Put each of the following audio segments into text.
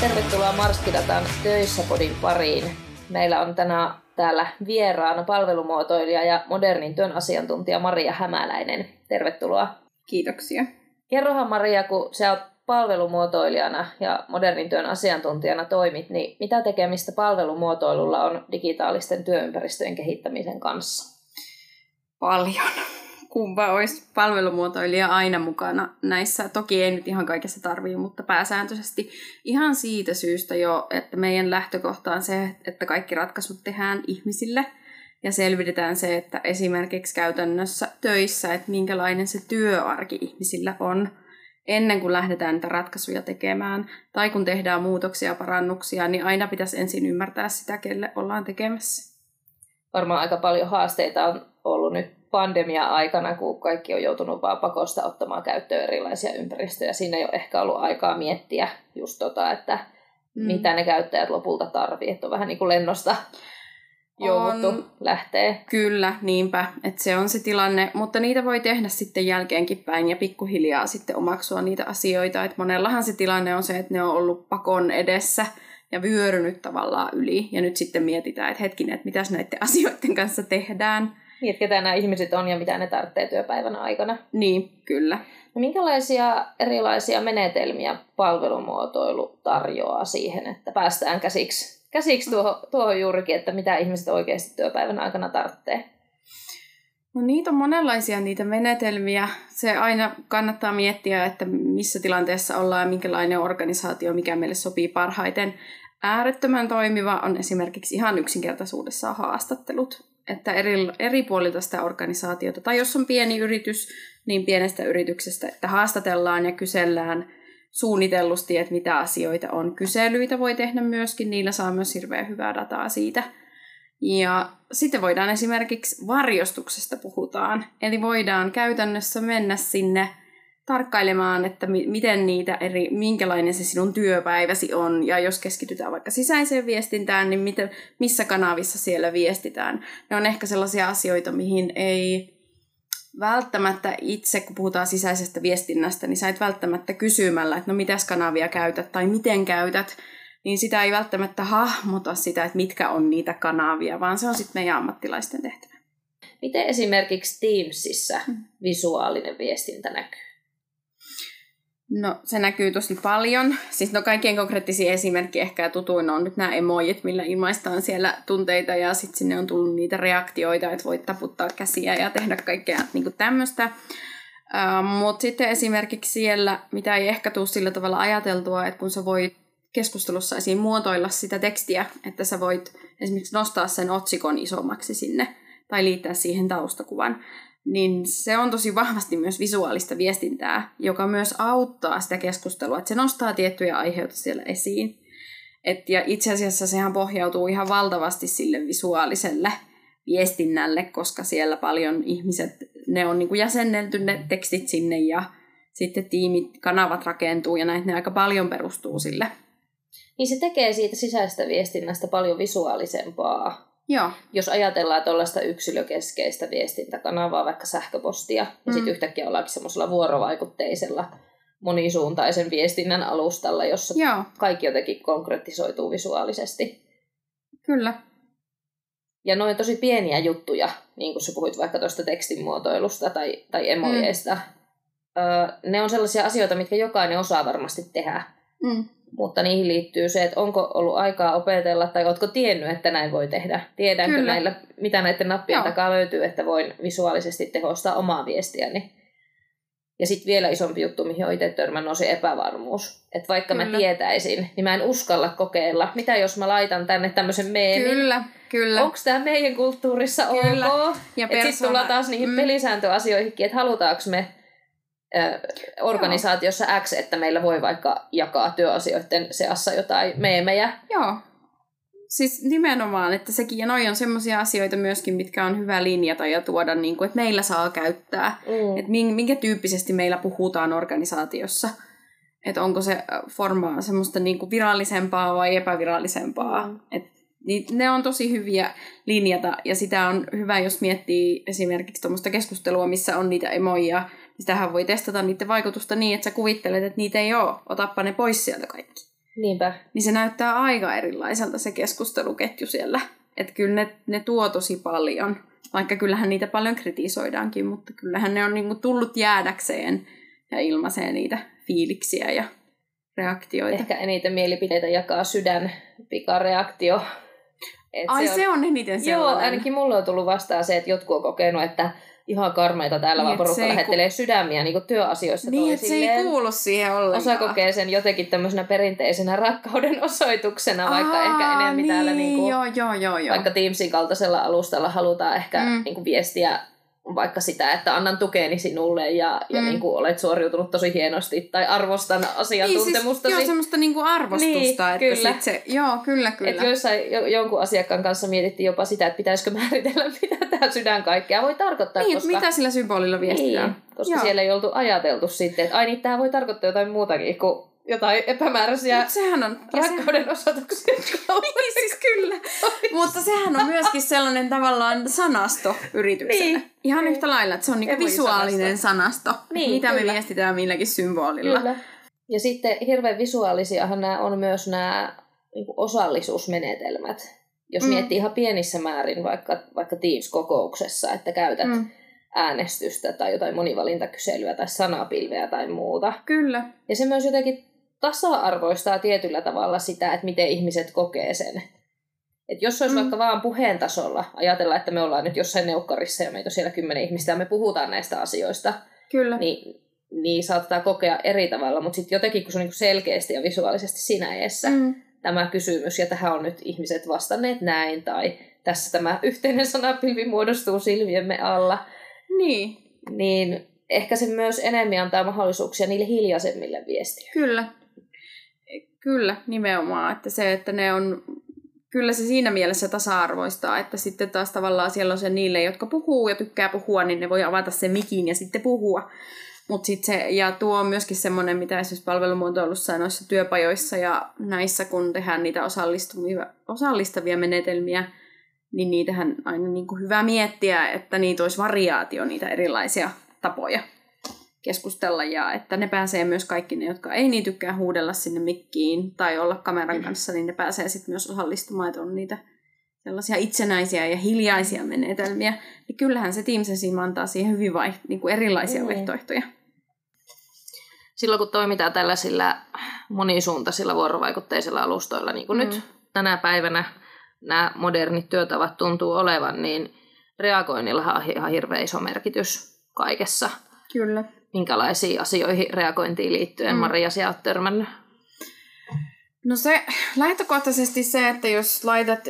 tervetuloa Marskidatan töissä podin pariin. Meillä on tänään täällä vieraana palvelumuotoilija ja modernin työn asiantuntija Maria Hämäläinen. Tervetuloa. Kiitoksia. Kerrohan Maria, kun sä oot palvelumuotoilijana ja modernin työn asiantuntijana toimit, niin mitä tekemistä palvelumuotoilulla on digitaalisten työympäristöjen kehittämisen kanssa? Paljon kumpa olisi palvelumuotoilija aina mukana näissä. Toki ei nyt ihan kaikessa tarvii, mutta pääsääntöisesti ihan siitä syystä jo, että meidän lähtökohta on se, että kaikki ratkaisut tehdään ihmisille ja selvitetään se, että esimerkiksi käytännössä töissä, että minkälainen se työarki ihmisillä on ennen kuin lähdetään niitä ratkaisuja tekemään tai kun tehdään muutoksia ja parannuksia, niin aina pitäisi ensin ymmärtää sitä, kelle ollaan tekemässä. Varmaan aika paljon haasteita on ollut nyt pandemia-aikana, kun kaikki on joutunut vaan pakosta ottamaan käyttöön erilaisia ympäristöjä. Siinä ei ole ehkä ollut aikaa miettiä just tota, että mm. mitä ne käyttäjät lopulta tarvii. Että on vähän niin kuin lennosta jouduttu lähtee. Kyllä, niinpä. Että se on se tilanne. Mutta niitä voi tehdä sitten jälkeenkin päin ja pikkuhiljaa sitten omaksua niitä asioita. Että monellahan se tilanne on se, että ne on ollut pakon edessä ja vyörynyt tavallaan yli. Ja nyt sitten mietitään, että hetkinen, että mitäs näiden asioiden kanssa tehdään. Niin, että ketä nämä ihmiset on ja mitä ne tarvitsee työpäivän aikana. Niin, kyllä. No, minkälaisia erilaisia menetelmiä palvelumuotoilu tarjoaa siihen, että päästään käsiksi, käsiksi tuohon, tuohon juurikin, että mitä ihmiset oikeasti työpäivän aikana tarvitsee? No niitä on monenlaisia niitä menetelmiä. Se aina kannattaa miettiä, että missä tilanteessa ollaan ja minkälainen organisaatio, mikä meille sopii parhaiten. Äärettömän toimiva on esimerkiksi ihan yksinkertaisuudessaan haastattelut että eri, eri puolilta sitä organisaatiota, tai jos on pieni yritys, niin pienestä yrityksestä, että haastatellaan ja kysellään suunnitellusti, että mitä asioita on. Kyselyitä voi tehdä myöskin, niillä saa myös hirveän hyvää dataa siitä. Ja sitten voidaan esimerkiksi varjostuksesta puhutaan. Eli voidaan käytännössä mennä sinne tarkkailemaan, että mi- miten niitä eri, minkälainen se sinun työpäiväsi on, ja jos keskitytään vaikka sisäiseen viestintään, niin miten, missä kanavissa siellä viestitään. Ne on ehkä sellaisia asioita, mihin ei välttämättä itse, kun puhutaan sisäisestä viestinnästä, niin sä et välttämättä kysymällä, että no mitäs kanavia käytät tai miten käytät, niin sitä ei välttämättä hahmota sitä, että mitkä on niitä kanavia, vaan se on sitten meidän ammattilaisten tehtävä. Miten esimerkiksi Teamsissa hmm. visuaalinen viestintä näkyy? No se näkyy tosi paljon. Siis no kaikkien konkreettisia esimerkkejä ehkä ja tutuin on nyt nämä emojit, millä ilmaistaan siellä tunteita ja sitten sinne on tullut niitä reaktioita, että voit taputtaa käsiä ja tehdä kaikkea niin tämmöistä. Uh, Mutta sitten esimerkiksi siellä, mitä ei ehkä tule sillä tavalla ajateltua, että kun sä voit keskustelussa esiin muotoilla sitä tekstiä, että sä voit esimerkiksi nostaa sen otsikon isommaksi sinne tai liittää siihen taustakuvan, niin se on tosi vahvasti myös visuaalista viestintää, joka myös auttaa sitä keskustelua, että se nostaa tiettyjä aiheita siellä esiin. Et, ja itse asiassa sehän pohjautuu ihan valtavasti sille visuaaliselle viestinnälle, koska siellä paljon ihmiset, ne on niin kuin jäsennelty ne tekstit sinne ja sitten tiimit, kanavat rakentuu ja näitä ne aika paljon perustuu sille. Niin se tekee siitä sisäisestä viestinnästä paljon visuaalisempaa Joo. Jos ajatellaan tuollaista yksilökeskeistä viestintäkanavaa, vaikka sähköpostia, mm. ja sitten yhtäkkiä ollaankin semmoisella vuorovaikutteisella monisuuntaisen viestinnän alustalla, jossa Joo. kaikki jotenkin konkretisoituu visuaalisesti. Kyllä. Ja noin tosi pieniä juttuja, niin kuin sä puhuit vaikka tuosta tekstinmuotoilusta tai, tai emojeista, mm. öö, ne on sellaisia asioita, mitkä jokainen osaa varmasti tehdä. Mm mutta niihin liittyy se, että onko ollut aikaa opetella tai oletko tiennyt, että näin voi tehdä. Tiedänkö Kyllä. näillä, mitä näiden nappien Joo. takaa löytyy, että voin visuaalisesti tehostaa omaa viestiäni. Ja sitten vielä isompi juttu, mihin on itse törmännyt, on se epävarmuus. Että vaikka kyllä. mä tietäisin, niin mä en uskalla kokeilla. Mitä jos mä laitan tänne tämmöisen meemin? Kyllä, kyllä. Onko tämä meidän kulttuurissa kyllä. ok? Ja persona... Sitten tullaan taas niihin mm. pelisääntöasioihinkin, että halutaanko me organisaatiossa Joo. X, että meillä voi vaikka jakaa työasioiden seassa jotain meemejä. Joo. Siis nimenomaan, että sekin ja noi on semmoisia asioita myöskin, mitkä on hyvä linjata ja tuoda, niin kuin, että meillä saa käyttää. Mm. Että minkä tyyppisesti meillä puhutaan organisaatiossa. Että onko se formaa semmoista niin kuin virallisempaa vai epävirallisempaa. Mm. Et ne on tosi hyviä linjata ja sitä on hyvä, jos miettii esimerkiksi tuommoista keskustelua, missä on niitä emoja, Sitähän voi testata niiden vaikutusta niin, että sä kuvittelet, että niitä ei ole. Otappa ne pois sieltä kaikki. Niinpä. Niin se näyttää aika erilaiselta se keskusteluketju siellä. Että kyllä ne, ne tuo tosi paljon. Vaikka kyllähän niitä paljon kritisoidaankin, mutta kyllähän ne on niinku tullut jäädäkseen ja ilmaisee niitä fiiliksiä ja reaktioita. Ehkä eniten mielipiteitä jakaa sydän pikareaktio. Et Ai se on, se on eniten sellainen. Joo, ainakin mulle on tullut vastaan se, että jotkut on kokenut, että ihan karmeita täällä niin, vaan porukka lähettelee ku... sydämiä niin työasioissa Niin, että se ei kuulu siihen ollenkaan. Osa kokee sen jotenkin tämmöisenä perinteisenä rakkauden osoituksena, Aa, vaikka ehkä enemmän niin, täällä niin kuin, joo, joo, joo, joo. vaikka Teamsin kaltaisella alustalla halutaan ehkä mm. niin kuin viestiä vaikka sitä, että annan tukeni sinulle ja, ja mm. niin kuin olet suoriutunut tosi hienosti tai arvostan asiantuntemusta. Niin, siis, joo, semmoista niin kuin arvostusta. Niin, että kyllä. Sit se, joo, kyllä, kyllä. Et joissain, jo, jonkun asiakkaan kanssa mietittiin jopa sitä, että pitäisikö määritellä, mitä tämä sydän kaikkea voi tarkoittaa. Niin, koska... mitä sillä symbolilla viestitään. Niin, koska joo. siellä ei oltu ajateltu sitten, että ai niin, tämä voi tarkoittaa jotain muutakin kuin jotain epämääräisiä Mut sehän on, rakkauden se... osoituksia. niin, siis kyllä. Mutta sehän on myöskin sellainen tavallaan sanasto yritykselle. Niin. Ihan niin. yhtä lailla, että se on niinku visuaalinen sanasto. Niin, mitä kyllä. me viestitään milläkin symbolilla. Kyllä. Ja sitten hirveän visuaalisiahan nämä on myös nämä niin osallisuusmenetelmät. Jos mm. miettii ihan pienissä määrin vaikka, vaikka Teams-kokouksessa, että käytät mm äänestystä tai jotain monivalintakyselyä tai sanapilveä tai muuta. Kyllä. Ja se myös jotenkin tasa-arvoistaa tietyllä tavalla sitä, että miten ihmiset kokee sen. Et jos olisi mm. vaikka vaan puheen tasolla, ajatella, että me ollaan nyt jossain neukkarissa ja meitä on siellä kymmenen ihmistä ja me puhutaan näistä asioista, Kyllä. Niin, niin saattaa kokea eri tavalla, mutta sitten jotenkin kun se on niin selkeästi ja visuaalisesti sinä eessä mm. tämä kysymys, ja tähän on nyt ihmiset vastanneet näin, tai tässä tämä yhteinen sanapilvi muodostuu silmiemme alla, niin. Niin ehkä se myös enemmän antaa mahdollisuuksia niille hiljaisemmille viestille. Kyllä. Kyllä, nimenomaan. Että se, että ne on, kyllä se siinä mielessä tasa-arvoistaa, että sitten taas tavallaan siellä on se niille, jotka puhuu ja tykkää puhua, niin ne voi avata sen mikin ja sitten puhua. Mut sit se, ja tuo on myöskin semmoinen, mitä esimerkiksi palvelumuotoilussa ja noissa työpajoissa ja näissä, kun tehdään niitä osallistavia, osallistavia menetelmiä, niin niitähän aina niin kuin hyvä miettiä, että niitä olisi variaatio, niitä erilaisia tapoja keskustella ja että ne pääsee myös kaikki ne, jotka ei niin tykkää huudella sinne mikkiin tai olla kameran kanssa, niin ne pääsee sitten myös osallistumaan, että on niitä sellaisia itsenäisiä ja hiljaisia menetelmiä. Niin kyllähän se Teams antaa siihen hyvin vai, niin kuin erilaisia mm. vaihtoehtoja. Silloin kun toimitaan tällaisilla monisuuntaisilla vuorovaikutteisilla alustoilla, niin kuin mm. nyt tänä päivänä nämä modernit työtavat tuntuu olevan, niin reagoinnilla on ihan hirveän iso merkitys kaikessa. Kyllä. Minkälaisiin asioihin reagointiin liittyen mm. Maria sinä olet törmännyt? No se lähtökohtaisesti se, että jos laitat,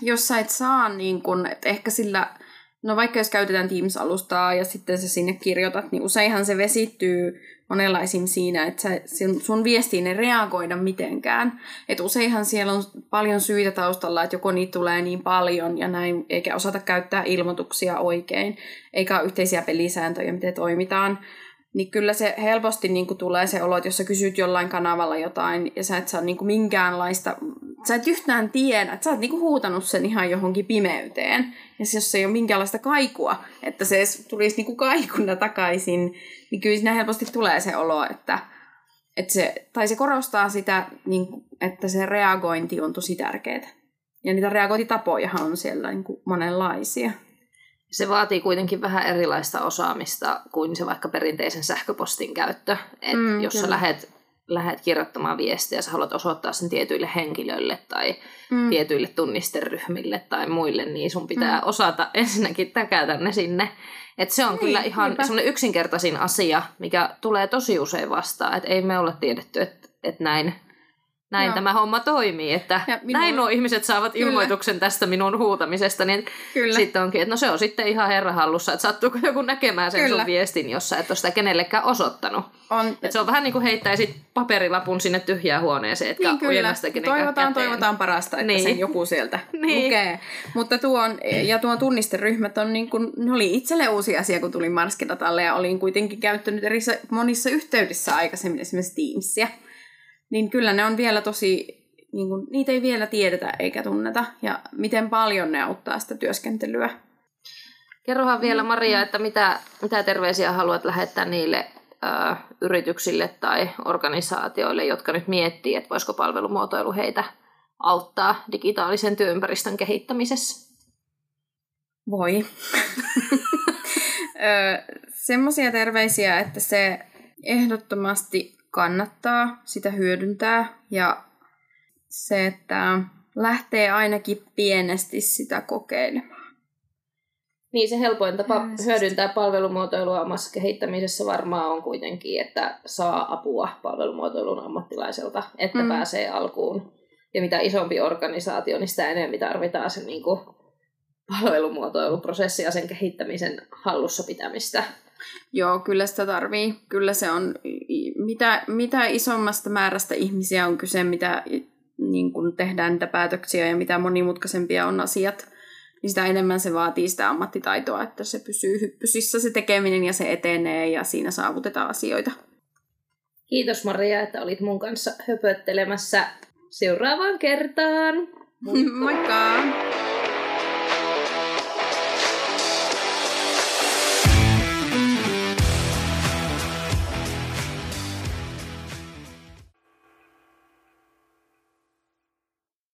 jos sä et saa niin kun, että ehkä sillä, no vaikka jos käytetään Teams-alustaa ja sitten sä sinne kirjoitat, niin useinhan se vesittyy monenlaisin siinä, että sä, sun viestiin ei reagoida mitenkään. Et useinhan siellä on paljon syitä taustalla, että joko niitä tulee niin paljon ja näin, eikä osata käyttää ilmoituksia oikein, eikä ole yhteisiä pelisääntöjä, miten toimitaan. Niin kyllä se helposti niin kuin tulee se olo, että jos sä kysyt jollain kanavalla jotain ja sä et saa niin kuin minkäänlaista, sä et yhtään tiedä, että sä oot niin kuin huutanut sen ihan johonkin pimeyteen. Ja jos ei ole minkäänlaista kaikua, että se tulisi niin kuin kaikuna takaisin, niin kyllä siinä helposti tulee se olo, että, että se, tai se korostaa sitä, niin, että se reagointi on tosi tärkeää. Ja niitä reagointitapojahan on siellä niin kuin monenlaisia. Se vaatii kuitenkin vähän erilaista osaamista kuin se vaikka perinteisen sähköpostin käyttö. Et mm, jos kyllä. sä lähet, lähet kirjoittamaan viestiä ja sä haluat osoittaa sen tietyille henkilöille tai mm. tietyille tunnisteryhmille tai muille, niin sun pitää mm. osata ensinnäkin täkätä ne sinne et se on niin, kyllä ihan semmoinen yksinkertaisin asia, mikä tulee tosi usein vastaan. Että ei me olla tiedetty, että et näin näin Joo. tämä homma toimii, että minun... näin nuo ihmiset saavat Kyllä. ilmoituksen tästä minun huutamisesta, niin Kyllä. sitten onkin, että no se on sitten ihan herrahallussa, että sattuuko joku näkemään sen Kyllä. sun viestin, jossa et ole sitä kenellekään osoittanut. On. Että se on vähän niin kuin heittäisit paperilapun sinne tyhjään huoneeseen, että niin, kyllä. Toivotaan, käteen. toivotaan parasta, että niin. sen joku sieltä niin. lukee. Mutta tuon, ja tuon tunnisteryhmät on niin kuin, ne oli itselle uusi asia, kun tulin Marskidatalle ja olin kuitenkin käyttänyt eri monissa yhteydissä aikaisemmin esimerkiksi Teamsia niin kyllä ne on vielä tosi, niin kuin, niitä ei vielä tiedetä eikä tunneta, ja miten paljon ne auttaa sitä työskentelyä. Kerrohan vielä Maria, että mitä, mitä terveisiä haluat lähettää niille ö, yrityksille tai organisaatioille, jotka nyt miettii, että voisiko palvelumuotoilu heitä auttaa digitaalisen työympäristön kehittämisessä? Voi. Semmoisia terveisiä, että se ehdottomasti kannattaa sitä hyödyntää ja se, että lähtee ainakin pienesti sitä kokeilemaan. Niin se helpoin tapa hyödyntää palvelumuotoilua omassa kehittämisessä varmaan on kuitenkin, että saa apua palvelumuotoilun ammattilaiselta, että mm. pääsee alkuun. Ja mitä isompi organisaatio, niin sitä enemmän tarvitaan se niin kuin palvelumuotoiluprosessi ja sen kehittämisen hallussa pitämistä. Joo, kyllä sitä tarvii. Kyllä se on, mitä, mitä isommasta määrästä ihmisiä on kyse, mitä niin kun tehdään niitä päätöksiä ja mitä monimutkaisempia on asiat, niin sitä enemmän se vaatii sitä ammattitaitoa, että se pysyy hyppysissä se tekeminen ja se etenee ja siinä saavutetaan asioita. Kiitos Maria, että olit mun kanssa höpöttelemässä seuraavaan kertaan. Moikka!